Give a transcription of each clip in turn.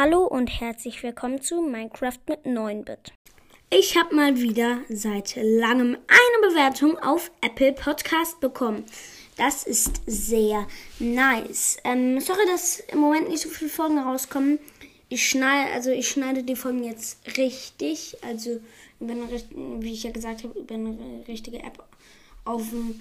Hallo und herzlich willkommen zu Minecraft mit 9-Bit. Ich habe mal wieder seit langem eine Bewertung auf Apple Podcast bekommen. Das ist sehr nice. Ähm, sorry, dass im Moment nicht so viele Folgen rauskommen. Ich schneide, also ich schneide die Folgen jetzt richtig, also über eine, wie ich ja gesagt habe, über eine richtige App auf dem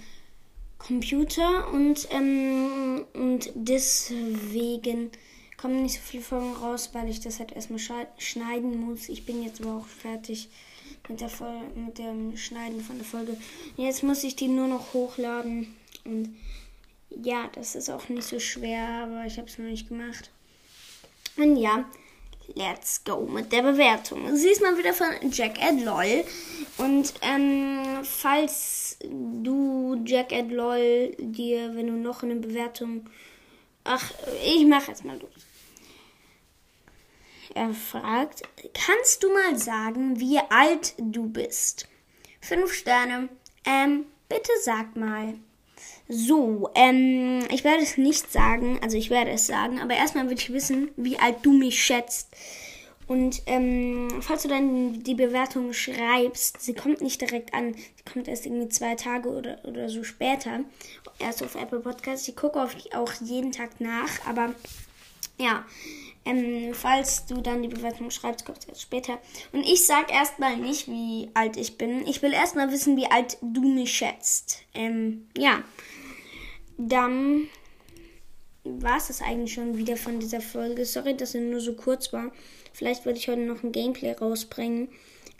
Computer und ähm, und deswegen kommen nicht so viele Folgen raus, weil ich das halt erstmal schneiden muss. Ich bin jetzt aber auch fertig mit, der mit dem Schneiden von der Folge. Jetzt muss ich die nur noch hochladen. Und ja, das ist auch nicht so schwer, aber ich habe es noch nicht gemacht. Und ja, let's go mit der Bewertung. Sie ist mal wieder von Jack Ed LOL. Und ähm, falls du Jack Ed LOL dir, wenn du noch eine Bewertung Ach, ich mache jetzt mal los. Er fragt, kannst du mal sagen, wie alt du bist? Fünf Sterne. Ähm, bitte sag mal. So, ähm, ich werde es nicht sagen, also ich werde es sagen, aber erstmal will ich wissen, wie alt du mich schätzt. Und ähm, falls du dann die Bewertung schreibst, sie kommt nicht direkt an, sie kommt erst irgendwie zwei Tage oder, oder so später, erst auf Apple Podcasts. Ich gucke auch jeden Tag nach, aber ja, ähm, falls du dann die Bewertung schreibst, kommt es erst später. Und ich sag erstmal nicht, wie alt ich bin. Ich will erstmal wissen, wie alt du mich schätzt. Ähm, ja. Dann war es das eigentlich schon wieder von dieser Folge. Sorry, dass sie nur so kurz war. Vielleicht werde ich heute noch ein Gameplay rausbringen.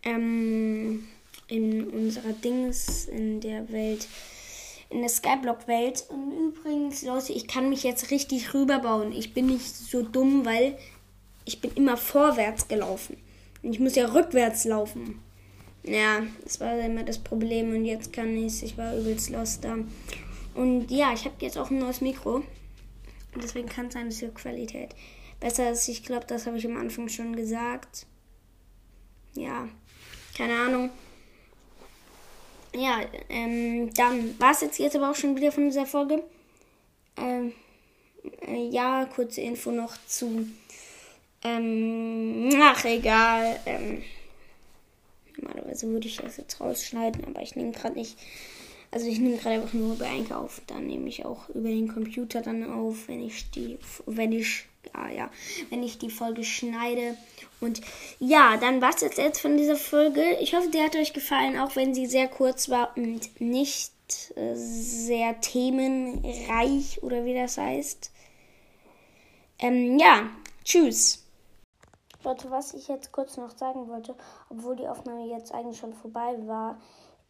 Ähm, in unserer Dings, in der Welt, in der Skyblock-Welt. Und übrigens, Leute, ich kann mich jetzt richtig rüberbauen. Ich bin nicht so dumm, weil ich bin immer vorwärts gelaufen. Und ich muss ja rückwärts laufen. Ja, das war immer das Problem. Und jetzt kann ich Ich war übelst lost da. Und ja, ich habe jetzt auch ein neues Mikro. Und deswegen kann es sein, dass die Qualität besser ist. Ich glaube, das habe ich am Anfang schon gesagt. Ja, keine Ahnung. Ja, ähm, dann war es jetzt, jetzt aber auch schon wieder von dieser Folge. Ähm, äh, ja, kurze Info noch zu. Ähm, ach, egal. Ähm, normalerweise würde ich das jetzt rausschneiden, aber ich nehme gerade nicht also ich nehme gerade einfach nur über Anchor auf. Dann nehme ich auch über den Computer dann auf, wenn ich die, wenn ich, ja, ja, wenn ich die Folge schneide. Und ja, dann war es jetzt, jetzt von dieser Folge. Ich hoffe, die hat euch gefallen, auch wenn sie sehr kurz war und nicht äh, sehr themenreich oder wie das heißt. Ähm, ja, tschüss. Leute, was ich jetzt kurz noch sagen wollte, obwohl die Aufnahme jetzt eigentlich schon vorbei war.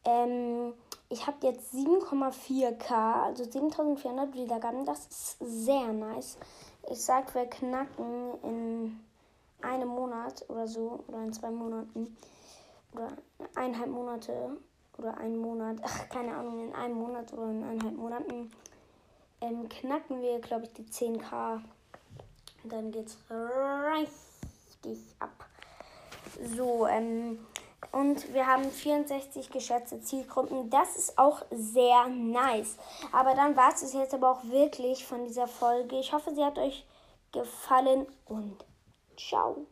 Ähm, ich habe jetzt 7,4k, also 7400 Wiedergaben. Das ist sehr nice. Ich sag, wir knacken in einem Monat oder so, oder in zwei Monaten, oder eineinhalb Monate, oder einen Monat, ach, keine Ahnung, in einem Monat oder in eineinhalb Monaten, ähm, knacken wir, glaube ich, die 10k. Und dann geht's richtig ab. So, ähm, und wir haben 64 geschätzte Zielgruppen. Das ist auch sehr nice. Aber dann war es jetzt aber auch wirklich von dieser Folge. Ich hoffe, sie hat euch gefallen und ciao.